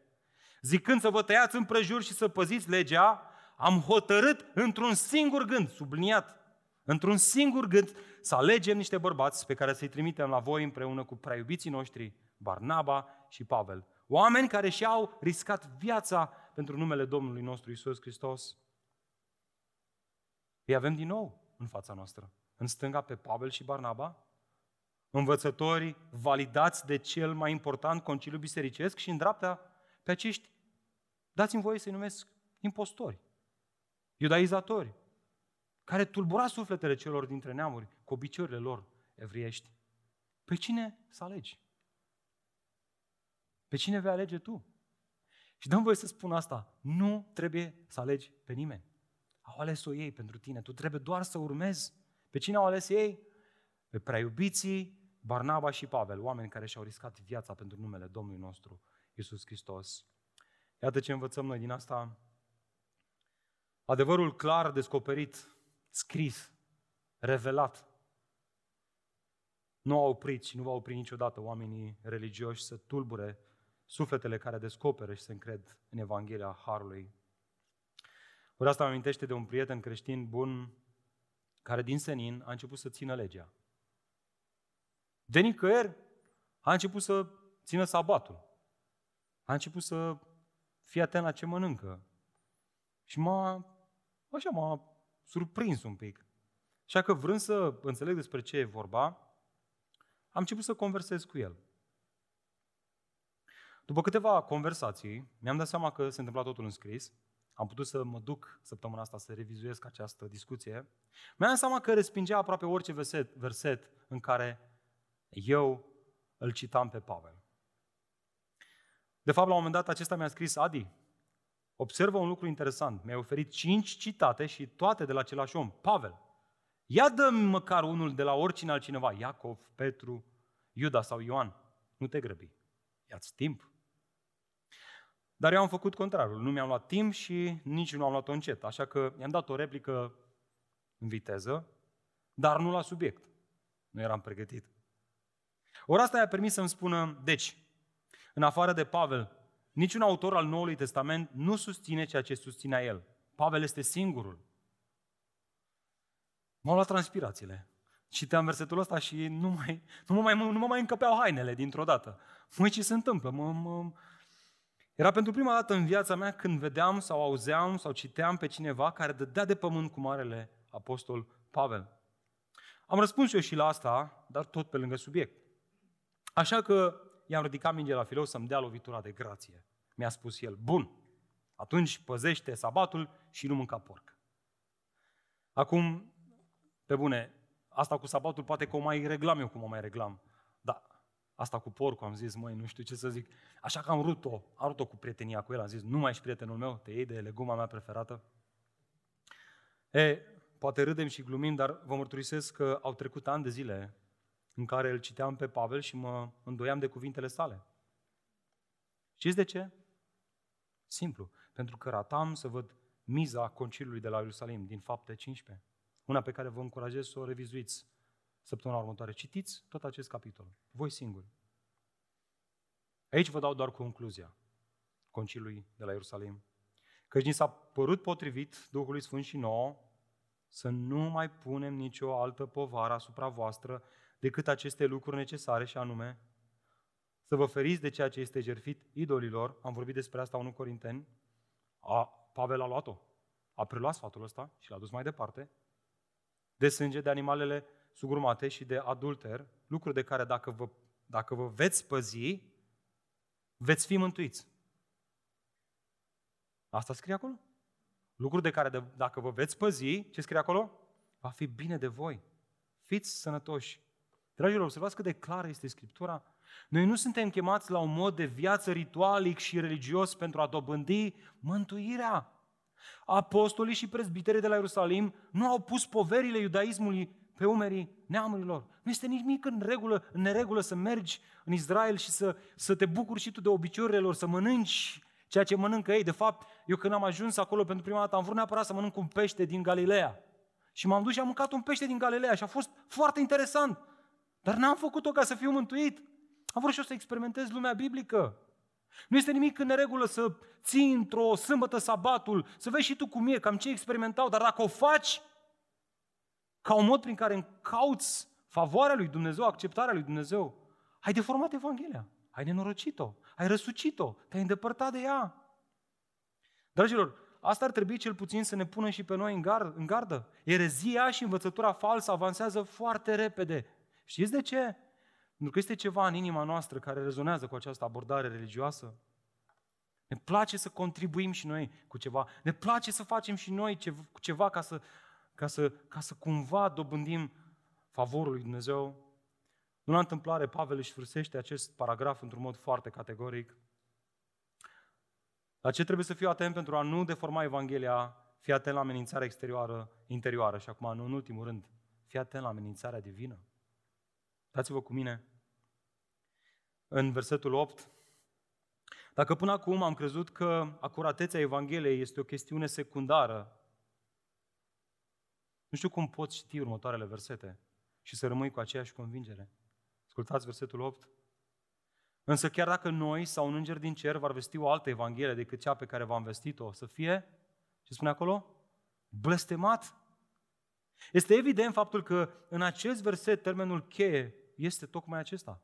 zicând să vă tăiați împrejur și să păziți legea, am hotărât într-un singur gând, subliniat, într-un singur gând, să alegem niște bărbați pe care să-i trimitem la voi împreună cu preiubiții noștri, Barnaba și Pavel. Oameni care și-au riscat viața pentru numele Domnului nostru Isus Hristos. Îi avem din nou în fața noastră. În stânga pe Pavel și Barnaba, învățători validați de cel mai important conciliu bisericesc și în dreapta pe acești, dați-mi voie să-i numesc impostori, iudaizatori, care tulbura sufletele celor dintre neamuri cu obiceiurile lor evriești. Pe cine să alegi? Pe cine vei alege tu? Și dăm voie să spun asta, nu trebuie să alegi pe nimeni. Au ales-o ei pentru tine, tu trebuie doar să urmezi. Pe cine au ales ei? Pe prea iubiții Barnaba și Pavel, oameni care și-au riscat viața pentru numele Domnului nostru, Iisus Hristos. Iată ce învățăm noi din asta. Adevărul clar descoperit, scris, revelat, nu a oprit și nu va opri niciodată oamenii religioși să tulbure sufletele care descoperă și se încred în Evanghelia Harului. Ori asta mă amintește de un prieten creștin bun care din senin a început să țină legea. De nicăieri a început să țină sabatul. A început să fie atent la ce mănâncă. Și m-a, așa m-a surprins un pic. Așa că vrând să înțeleg despre ce e vorba, am început să conversez cu el. După câteva conversații, mi-am dat seama că se întâmpla totul în scris. Am putut să mă duc săptămâna asta să revizuiesc această discuție. Mi-am dat seama că respingea aproape orice verset, verset în care eu îl citam pe Pavel. De fapt, la un moment dat acesta mi-a scris, Adi, observă un lucru interesant. Mi-ai oferit cinci citate și toate de la același om, Pavel. Ia dă măcar unul de la oricine altcineva, Iacov, Petru, Iuda sau Ioan. Nu te grăbi. Ia-ți timp. Dar eu am făcut contrarul. Nu mi-am luat timp și nici nu am luat-o încet. Așa că i-am dat o replică în viteză, dar nu la subiect. Nu eram pregătit. Ori asta i-a permis să-mi spună, deci, în afară de Pavel, niciun autor al Noului Testament nu susține ceea ce susținea el. Pavel este singurul. M-au luat transpirațiile. Citeam versetul ăsta și nu, mai, nu, mă mai, nu mă mai încăpeau hainele dintr-o dată. Măi, ce se întâmplă? Mă, mă... Era pentru prima dată în viața mea când vedeam sau auzeam sau citeam pe cineva care dădea de pământ cu marele apostol Pavel. Am răspuns eu și la asta, dar tot pe lângă subiect. Așa că i-am ridicat mingea la filou să-mi dea lovitura de grație. Mi-a spus el, bun, atunci păzește sabatul și nu mânca porc. Acum, pe bune, asta cu sabatul poate că o mai reglam eu cum o mai reglam. Dar asta cu porcul am zis, măi, nu știu ce să zic. Așa că am rupt-o, am rupt-o cu prietenia cu el, am zis, nu mai ești prietenul meu, te iei de leguma mea preferată. E, poate râdem și glumim, dar vă mărturisesc că au trecut ani de zile în care îl citeam pe Pavel și mă îndoiam de cuvintele sale. Știți de ce? Simplu, pentru că ratam să văd miza conciliului de la Ierusalim din fapte 15. Una pe care vă încurajez să o revizuiți săptămâna următoare. Citiți tot acest capitol, voi singuri. Aici vă dau doar concluzia conciliului de la Ierusalim. Căci ni s-a părut potrivit Duhului Sfânt și nouă să nu mai punem nicio altă povară asupra voastră decât aceste lucruri necesare și anume să vă feriți de ceea ce este jertfit idolilor, am vorbit despre asta 1 Corinteni, a, Pavel a luat-o, a preluat sfatul ăsta și l-a dus mai departe, de sânge, de animalele sugrumate și de adulter, lucruri de care dacă vă, dacă vă veți păzi, veți fi mântuiți. Asta scrie acolo? Lucruri de care de, dacă vă veți păzi, ce scrie acolo? Va fi bine de voi. Fiți sănătoși. Dragilor, observați cât de clară este Scriptura. Noi nu suntem chemați la un mod de viață ritualic și religios pentru a dobândi mântuirea. Apostolii și prezbiterii de la Ierusalim nu au pus poverile iudaismului pe umerii neamurilor. Nu este nimic în, regulă, în neregulă să mergi în Israel și să, să te bucuri și tu de obiceiurile lor, să mănânci ceea ce mănâncă ei. De fapt, eu când am ajuns acolo pentru prima dată, am vrut neapărat să mănânc un pește din Galileea. Și m-am dus și am mâncat un pește din Galileea și a fost foarte interesant. Dar n-am făcut-o ca să fiu mântuit. Am vrut și eu să experimentez lumea biblică. Nu este nimic în neregulă să ții într-o sâmbătă sabatul, să vezi și tu cum e, cam ce experimentau, dar dacă o faci ca un mod prin care încauți favoarea lui Dumnezeu, acceptarea lui Dumnezeu, ai deformat Evanghelia, ai nenorocit-o, ai răsucit-o, te-ai îndepărtat de ea. Dragilor, asta ar trebui cel puțin să ne pună și pe noi în, gar, în gardă. Erezia și învățătura falsă avansează foarte repede. Știți de ce? Pentru că este ceva în inima noastră care rezonează cu această abordare religioasă. Ne place să contribuim și noi cu ceva. Ne place să facem și noi ceva ca să, ca să, ca să cumva dobândim favorul lui Dumnezeu. Nu la întâmplare, Pavel își fursește acest paragraf într-un mod foarte categoric. La ce trebuie să fiu atent pentru a nu deforma Evanghelia? Fii atent la amenințarea exterioară, interioară și acum, nu în ultimul rând, fii atent la amenințarea divină. Dați-vă cu mine în versetul 8. Dacă până acum am crezut că acuratețea Evangheliei este o chestiune secundară, nu știu cum pot citi următoarele versete și să rămâi cu aceeași convingere. Ascultați versetul 8. Însă chiar dacă noi sau un înger din cer va vesti o altă Evanghelie decât cea pe care v-am vestit-o, să fie, ce spune acolo? Blestemat. Este evident faptul că în acest verset termenul cheie este tocmai acesta.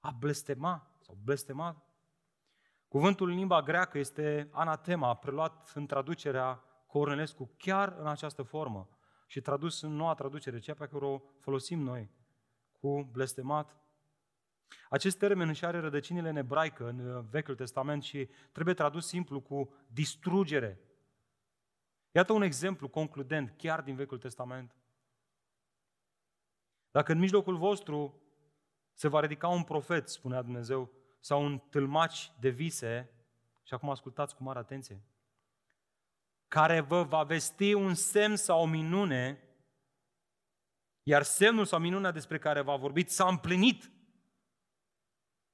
A blestema sau blestemat. Cuvântul în limba greacă este anatema, preluat în traducerea Cornelescu chiar în această formă și tradus în noua traducere, cea pe care o folosim noi, cu blestemat. Acest termen își are rădăcinile în ebraică, în uh, Vechiul Testament și trebuie tradus simplu cu distrugere. Iată un exemplu concludent, chiar din Vechiul Testament. Dacă în mijlocul vostru se va ridica un profet, spunea Dumnezeu, sau un tâlmaci de vise, și acum ascultați cu mare atenție, care vă va vesti un semn sau o minune, iar semnul sau minunea despre care v-a vorbit s-a împlinit.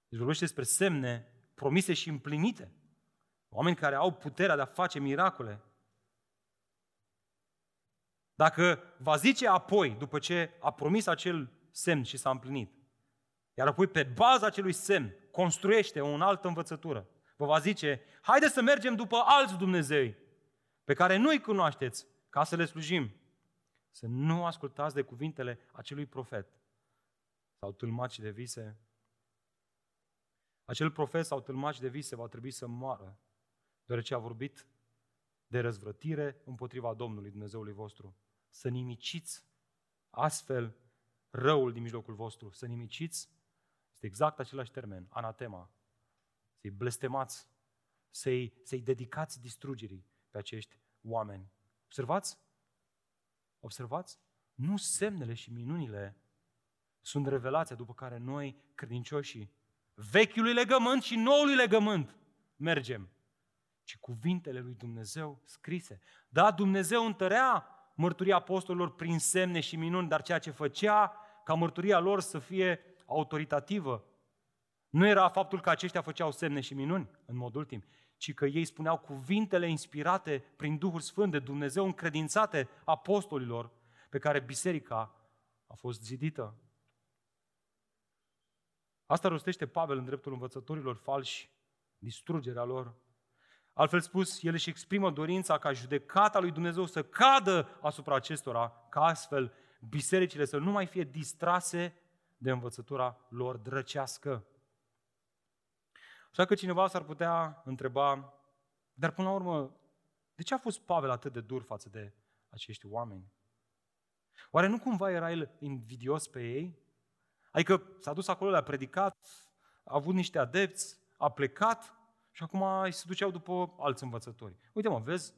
Deci vorbește despre semne promise și împlinite. Oameni care au puterea de a face miracole. Dacă va zice apoi, după ce a promis acel semn și s-a împlinit, iar apoi pe baza acelui semn construiește o altă învățătură, vă va zice, haide să mergem după alți Dumnezei, pe care nu-i cunoașteți, ca să le slujim. Să nu ascultați de cuvintele acelui profet sau tâlmaci de vise. Acel profet sau tâlmaci de vise va trebui să moară, deoarece a vorbit de răzvrătire împotriva Domnului Dumnezeului vostru. Să nimiciți astfel răul din mijlocul vostru. Să nimiciți este exact același termen, anatema. Să-i blestemați, să-i, să-i dedicați distrugerii pe acești oameni. Observați? Observați? Nu semnele și minunile sunt revelația după care noi, credincioșii, vechiului legământ și noului legământ, mergem, ci cuvintele lui Dumnezeu scrise. Da, Dumnezeu întărea mărturia apostolilor prin semne și minuni, dar ceea ce făcea ca mărturia lor să fie autoritativă nu era faptul că aceștia făceau semne și minuni în mod ultim, ci că ei spuneau cuvintele inspirate prin Duhul Sfânt de Dumnezeu încredințate apostolilor pe care biserica a fost zidită. Asta rostește Pavel în dreptul învățătorilor falși, distrugerea lor. Altfel spus, el își exprimă dorința ca judecata lui Dumnezeu să cadă asupra acestora, ca astfel bisericile să nu mai fie distrase de învățătura lor drăcească. Așa că cineva s-ar putea întreba, dar până la urmă, de ce a fost Pavel atât de dur față de acești oameni? Oare nu cumva era el invidios pe ei? Adică s-a dus acolo, le-a predicat, a avut niște adepți, a plecat și acum îi se duceau după alți învățători. Uite mă, vezi,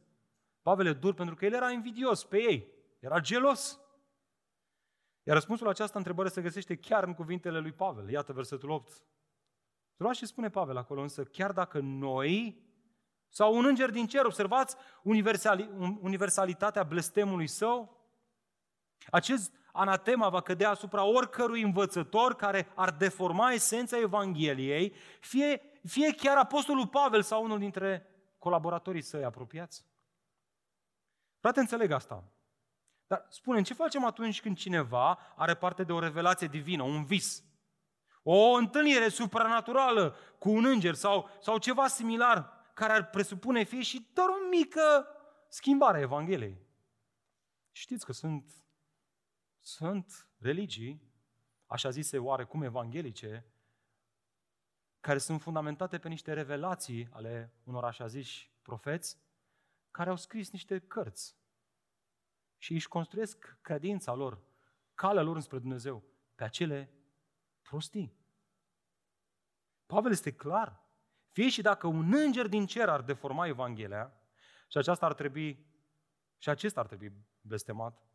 Pavel e dur pentru că el era invidios pe ei, era gelos. Iar răspunsul la această întrebare se găsește chiar în cuvintele lui Pavel. Iată versetul 8. Luați ce spune Pavel acolo, însă chiar dacă noi sau un înger din cer, observați universali, universalitatea blestemului său, acest anatema va cădea asupra oricărui învățător care ar deforma esența Evangheliei, fie, fie chiar Apostolul Pavel sau unul dintre colaboratorii săi apropiați. Frate, înțeleg asta. Dar spune ce facem atunci când cineva are parte de o revelație divină, un vis? o întâlnire supranaturală cu un înger sau, sau ceva similar care ar presupune fie și doar o mică schimbare a Evangheliei. Știți că sunt, sunt religii, așa zise oarecum evanghelice, care sunt fundamentate pe niște revelații ale unor așa ziși profeți, care au scris niște cărți și își construiesc credința lor, calea lor înspre Dumnezeu, pe acele prostii. Pavel este clar. Fie și dacă un înger din cer ar deforma Evanghelia, și aceasta ar trebui, și acesta ar trebui blestemat,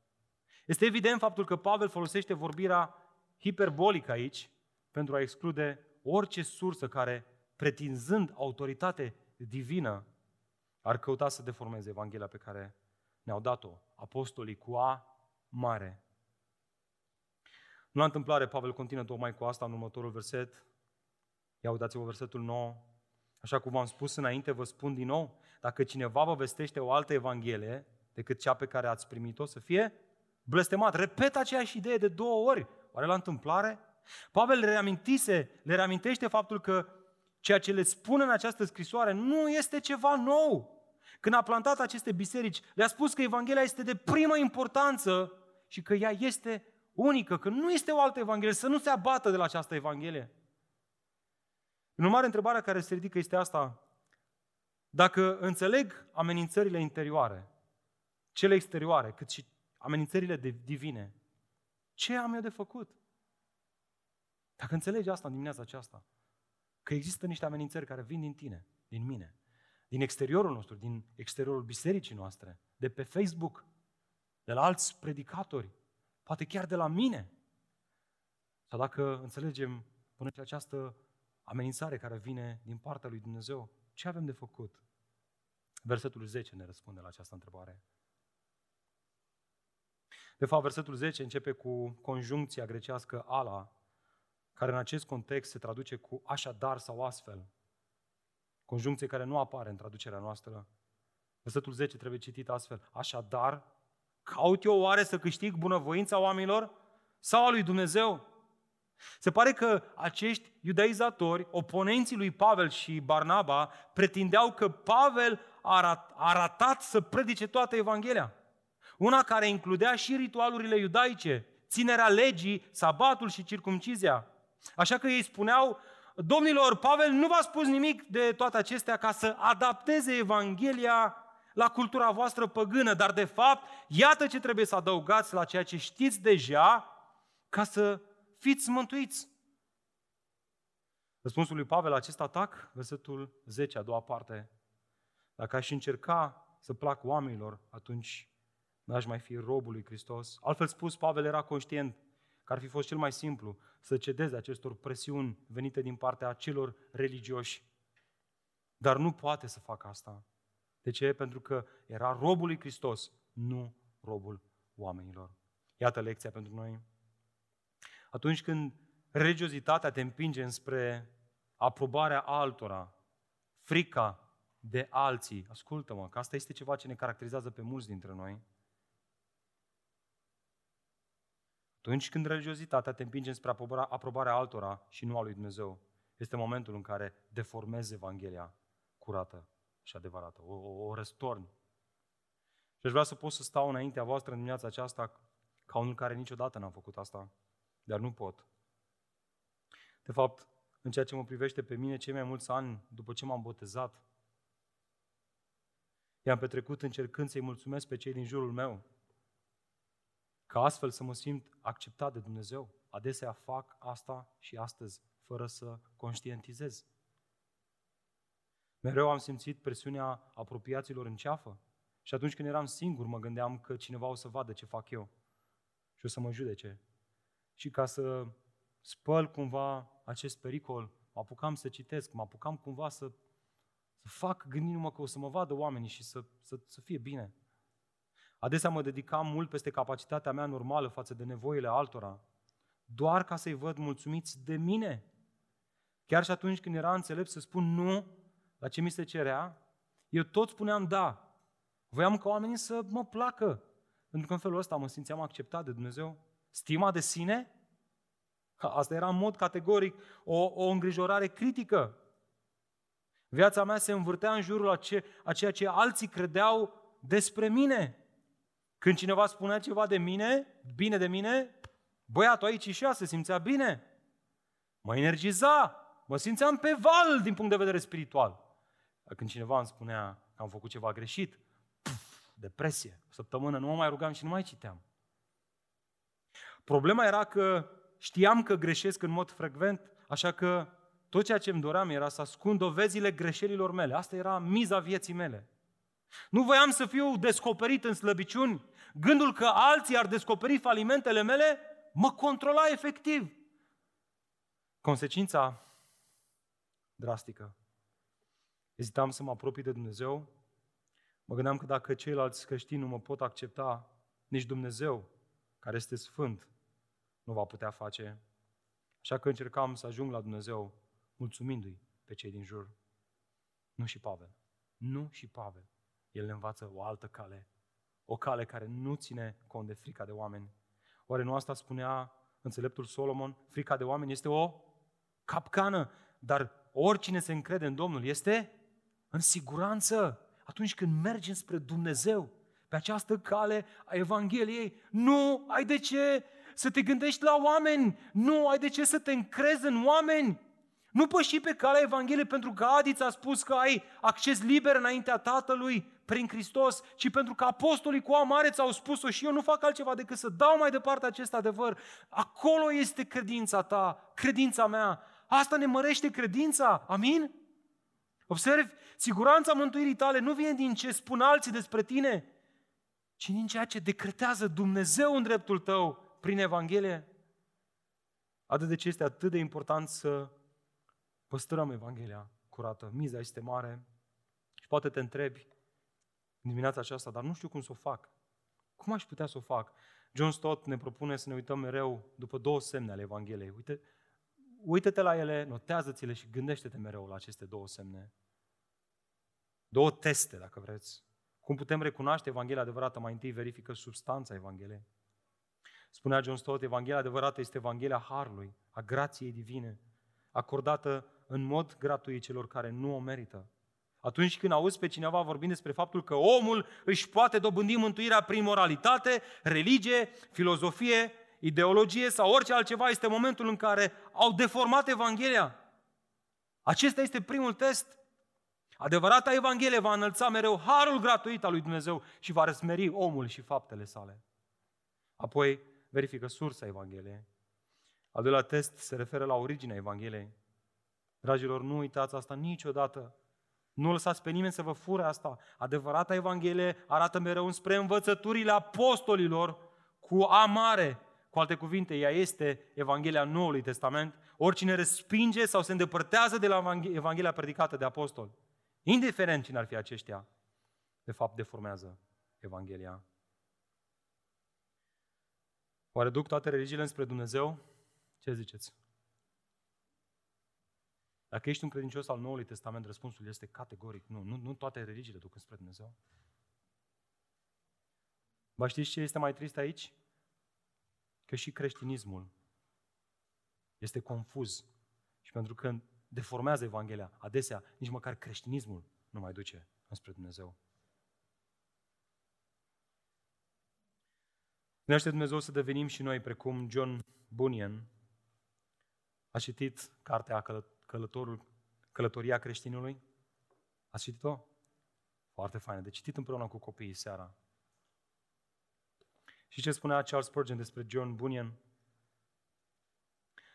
este evident faptul că Pavel folosește vorbirea hiperbolică aici pentru a exclude orice sursă care, pretinzând autoritate divină, ar căuta să deformeze Evanghelia pe care ne-au dat-o apostolii cu A mare. Nu la întâmplare, Pavel continuă tocmai cu asta în următorul verset. Ia uitați-vă versetul 9. Așa cum v-am spus înainte, vă spun din nou, dacă cineva vă vestește o altă evanghelie decât cea pe care ați primit-o, să fie blestemat. Repet aceeași idee de două ori. Oare la întâmplare? Pavel le reamintise, le reamintește faptul că ceea ce le spune în această scrisoare nu este ceva nou. Când a plantat aceste biserici, le-a spus că Evanghelia este de primă importanță și că ea este unică, că nu este o altă Evanghelie, să nu se abată de la această Evanghelie. În mare întrebarea care se ridică este asta. Dacă înțeleg amenințările interioare, cele exterioare, cât și amenințările divine, ce am eu de făcut? Dacă înțelegi asta în dimineața aceasta, că există niște amenințări care vin din tine, din mine, din exteriorul nostru, din exteriorul bisericii noastre, de pe Facebook, de la alți predicatori, poate chiar de la mine. Sau dacă înțelegem până și această amenințare care vine din partea lui Dumnezeu, ce avem de făcut? Versetul 10 ne răspunde la această întrebare. De fapt, versetul 10 începe cu conjuncția grecească ala, care în acest context se traduce cu așadar sau astfel. Conjuncție care nu apare în traducerea noastră. Versetul 10 trebuie citit astfel. Așadar, caut eu oare să câștig bunăvoința oamenilor sau a lui Dumnezeu? Se pare că acești iudaizatori, oponenții lui Pavel și Barnaba, pretindeau că Pavel a ratat să predice toată Evanghelia. Una care includea și ritualurile iudaice, ținerea legii, sabatul și circumcizia. Așa că ei spuneau, domnilor, Pavel nu v-a spus nimic de toate acestea ca să adapteze Evanghelia la cultura voastră păgână, dar de fapt, iată ce trebuie să adăugați la ceea ce știți deja ca să fiți mântuiți. Răspunsul lui Pavel la acest atac, versetul 10, a doua parte. Dacă aș încerca să plac oamenilor, atunci n-aș mai fi robul lui Hristos. Altfel spus, Pavel era conștient că ar fi fost cel mai simplu să cedeze acestor presiuni venite din partea celor religioși. Dar nu poate să facă asta. De ce? Pentru că era robul lui Hristos, nu robul oamenilor. Iată lecția pentru noi. Atunci când religiozitatea te împinge înspre aprobarea altora, frica de alții, ascultă-mă, că asta este ceva ce ne caracterizează pe mulți dintre noi, Atunci când religiozitatea te împinge spre aprobarea altora și nu a lui Dumnezeu, este momentul în care deformezi Evanghelia curată și adevărată, o, o, o răstorni. Și aș vrea să pot să stau înaintea voastră în dimineața aceasta ca unul care niciodată n-a făcut asta, dar nu pot. De fapt, în ceea ce mă privește pe mine, cei mai mulți ani după ce m-am botezat, i-am petrecut încercând să-i mulțumesc pe cei din jurul meu, ca astfel să mă simt acceptat de Dumnezeu. Adesea fac asta și astăzi, fără să conștientizez. Mereu am simțit presiunea apropiaților în ceafă și atunci când eram singur mă gândeam că cineva o să vadă ce fac eu și o să mă judece. Și ca să spăl cumva acest pericol, mă apucam să citesc, mă apucam cumva să, să fac gândindu-mă că o să mă vadă oamenii și să, să, să fie bine. Adesea mă dedicam mult peste capacitatea mea normală față de nevoile altora, doar ca să-i văd mulțumiți de mine. Chiar și atunci când era înțelept să spun nu la ce mi se cerea, eu tot spuneam da. Voiam ca oamenii să mă placă, pentru că în felul ăsta mă simțeam acceptat de Dumnezeu. Stima de sine? Asta era în mod categoric o, o îngrijorare critică. Viața mea se învârtea în jurul a, ce, a ceea ce alții credeau despre mine. Când cineva spunea ceva de mine, bine de mine, băiatul aici și se simțea bine. Mă energiza, mă simțeam pe val din punct de vedere spiritual. Dar când cineva îmi spunea că am făcut ceva greșit, puf, depresie. O săptămână nu mă mai rugam și nu mai citeam. Problema era că știam că greșesc în mod frecvent, așa că tot ceea ce îmi doream era să ascund dovezile greșelilor mele. Asta era miza vieții mele. Nu voiam să fiu descoperit în slăbiciuni. Gândul că alții ar descoperi falimentele mele mă controla efectiv. Consecința drastică. Ezitam să mă apropii de Dumnezeu. Mă gândeam că dacă ceilalți creștini nu mă pot accepta, nici Dumnezeu, care este sfânt, nu va putea face. Așa că încercam să ajung la Dumnezeu mulțumindu-i pe cei din jur. Nu și Pavel. Nu și Pavel. El ne învață o altă cale. O cale care nu ține cont de frica de oameni. Oare nu asta spunea înțeleptul Solomon? Frica de oameni este o capcană, dar oricine se încrede în Domnul este în siguranță atunci când mergem spre Dumnezeu pe această cale a Evangheliei. Nu ai de ce să te gândești la oameni, nu ai de ce să te încrezi în oameni. Nu păși pe calea Evangheliei pentru că Adi ți-a spus că ai acces liber înaintea Tatălui prin Hristos, ci pentru că apostolii cu amare ți-au spus-o și eu nu fac altceva decât să dau mai departe acest adevăr. Acolo este credința ta, credința mea. Asta ne mărește credința. Amin? Observi, siguranța mântuirii tale nu vine din ce spun alții despre tine, ci din ceea ce decretează Dumnezeu în dreptul tău prin Evanghelie. Atât de ce este atât de important să păstrăm Evanghelia curată. Miza este mare și poate te întrebi în dimineața aceasta, dar nu știu cum să o fac. Cum aș putea să o fac? John Stott ne propune să ne uităm mereu după două semne ale Evangheliei. Uite, uită-te la ele, notează-ți-le și gândește-te mereu la aceste două semne. Două teste, dacă vreți. Cum putem recunoaște Evanghelia adevărată? Mai întâi verifică substanța Evangheliei. Spunea John Stott, Evanghelia adevărată este Evanghelia Harului, a grației divine, acordată în mod gratuit celor care nu o merită. Atunci când auzi pe cineva vorbind despre faptul că omul își poate dobândi mântuirea prin moralitate, religie, filozofie, ideologie sau orice altceva, este momentul în care au deformat Evanghelia. Acesta este primul test. Adevărata Evanghelie va înălța mereu harul gratuit al lui Dumnezeu și va răsmeri omul și faptele sale. Apoi verifică sursa Evangheliei. Al doilea test se referă la originea Evangheliei. Dragilor, nu uitați asta niciodată. Nu lăsați pe nimeni să vă fure asta. Adevărata Evanghelie arată mereu înspre învățăturile apostolilor cu amare. Cu alte cuvinte, ea este Evanghelia Noului Testament. Oricine respinge sau se îndepărtează de la Evanghelia predicată de apostol, indiferent cine ar fi aceștia, de fapt deformează Evanghelia. Oare duc toate religiile înspre Dumnezeu? Ce ziceți? Dacă ești un credincios al Noului Testament, răspunsul este categoric nu. Nu, nu toate religiile duc spre Dumnezeu. Vă știți ce este mai trist aici? Că și creștinismul este confuz. Și pentru că deformează Evanghelia, adesea nici măcar creștinismul nu mai duce înspre Dumnezeu. Ne aștept Dumnezeu să devenim și noi precum John Bunyan a citit cartea călătorul, Călătoria creștinului? Ați citit-o? Foarte faină. De citit împreună cu copiii seara. Și ce spunea Charles Spurgeon despre John Bunyan?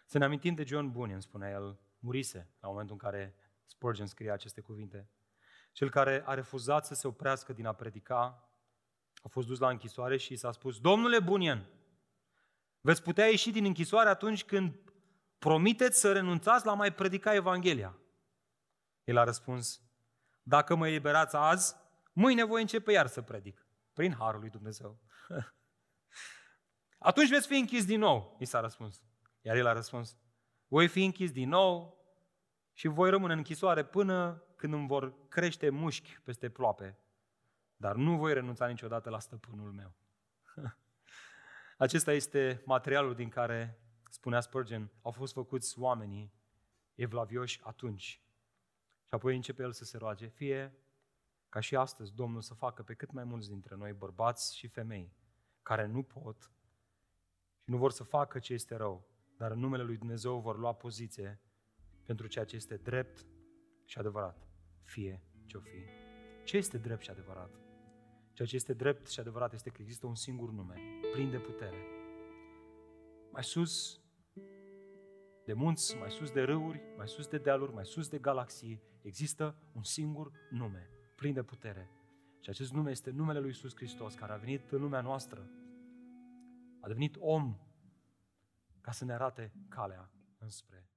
Să ne amintim de John Bunyan, spunea el, murise la momentul în care Spurgeon scria aceste cuvinte. Cel care a refuzat să se oprească din a predica a fost dus la închisoare și s-a spus, Domnule Bunyan, veți putea ieși din închisoare atunci când promiteți să renunțați la mai predica Evanghelia. El a răspuns, dacă mă eliberați azi, mâine voi începe iar să predic, prin Harul lui Dumnezeu. Atunci veți fi închis din nou, i s-a răspuns. Iar el a răspuns, voi fi închis din nou și voi rămâne în închisoare până când îmi vor crește mușchi peste ploape. Dar nu voi renunța niciodată la stăpânul meu. Acesta este materialul din care spunea Spurgeon, au fost făcuți oamenii evlavioși atunci. Și apoi începe el să se roage, fie ca și astăzi Domnul să facă pe cât mai mulți dintre noi, bărbați și femei, care nu pot și nu vor să facă ce este rău, dar în numele lui Dumnezeu vor lua poziție pentru ceea ce este drept și adevărat, fie ce-o fi. Ce este drept și adevărat? Ceea ce este drept și adevărat este că există un singur nume, plin de putere. Mai sus de munți, mai sus de râuri, mai sus de dealuri, mai sus de galaxii, există un singur nume, plin de putere. Și acest nume este numele lui Iisus Hristos, care a venit în lumea noastră, a devenit om ca să ne arate calea înspre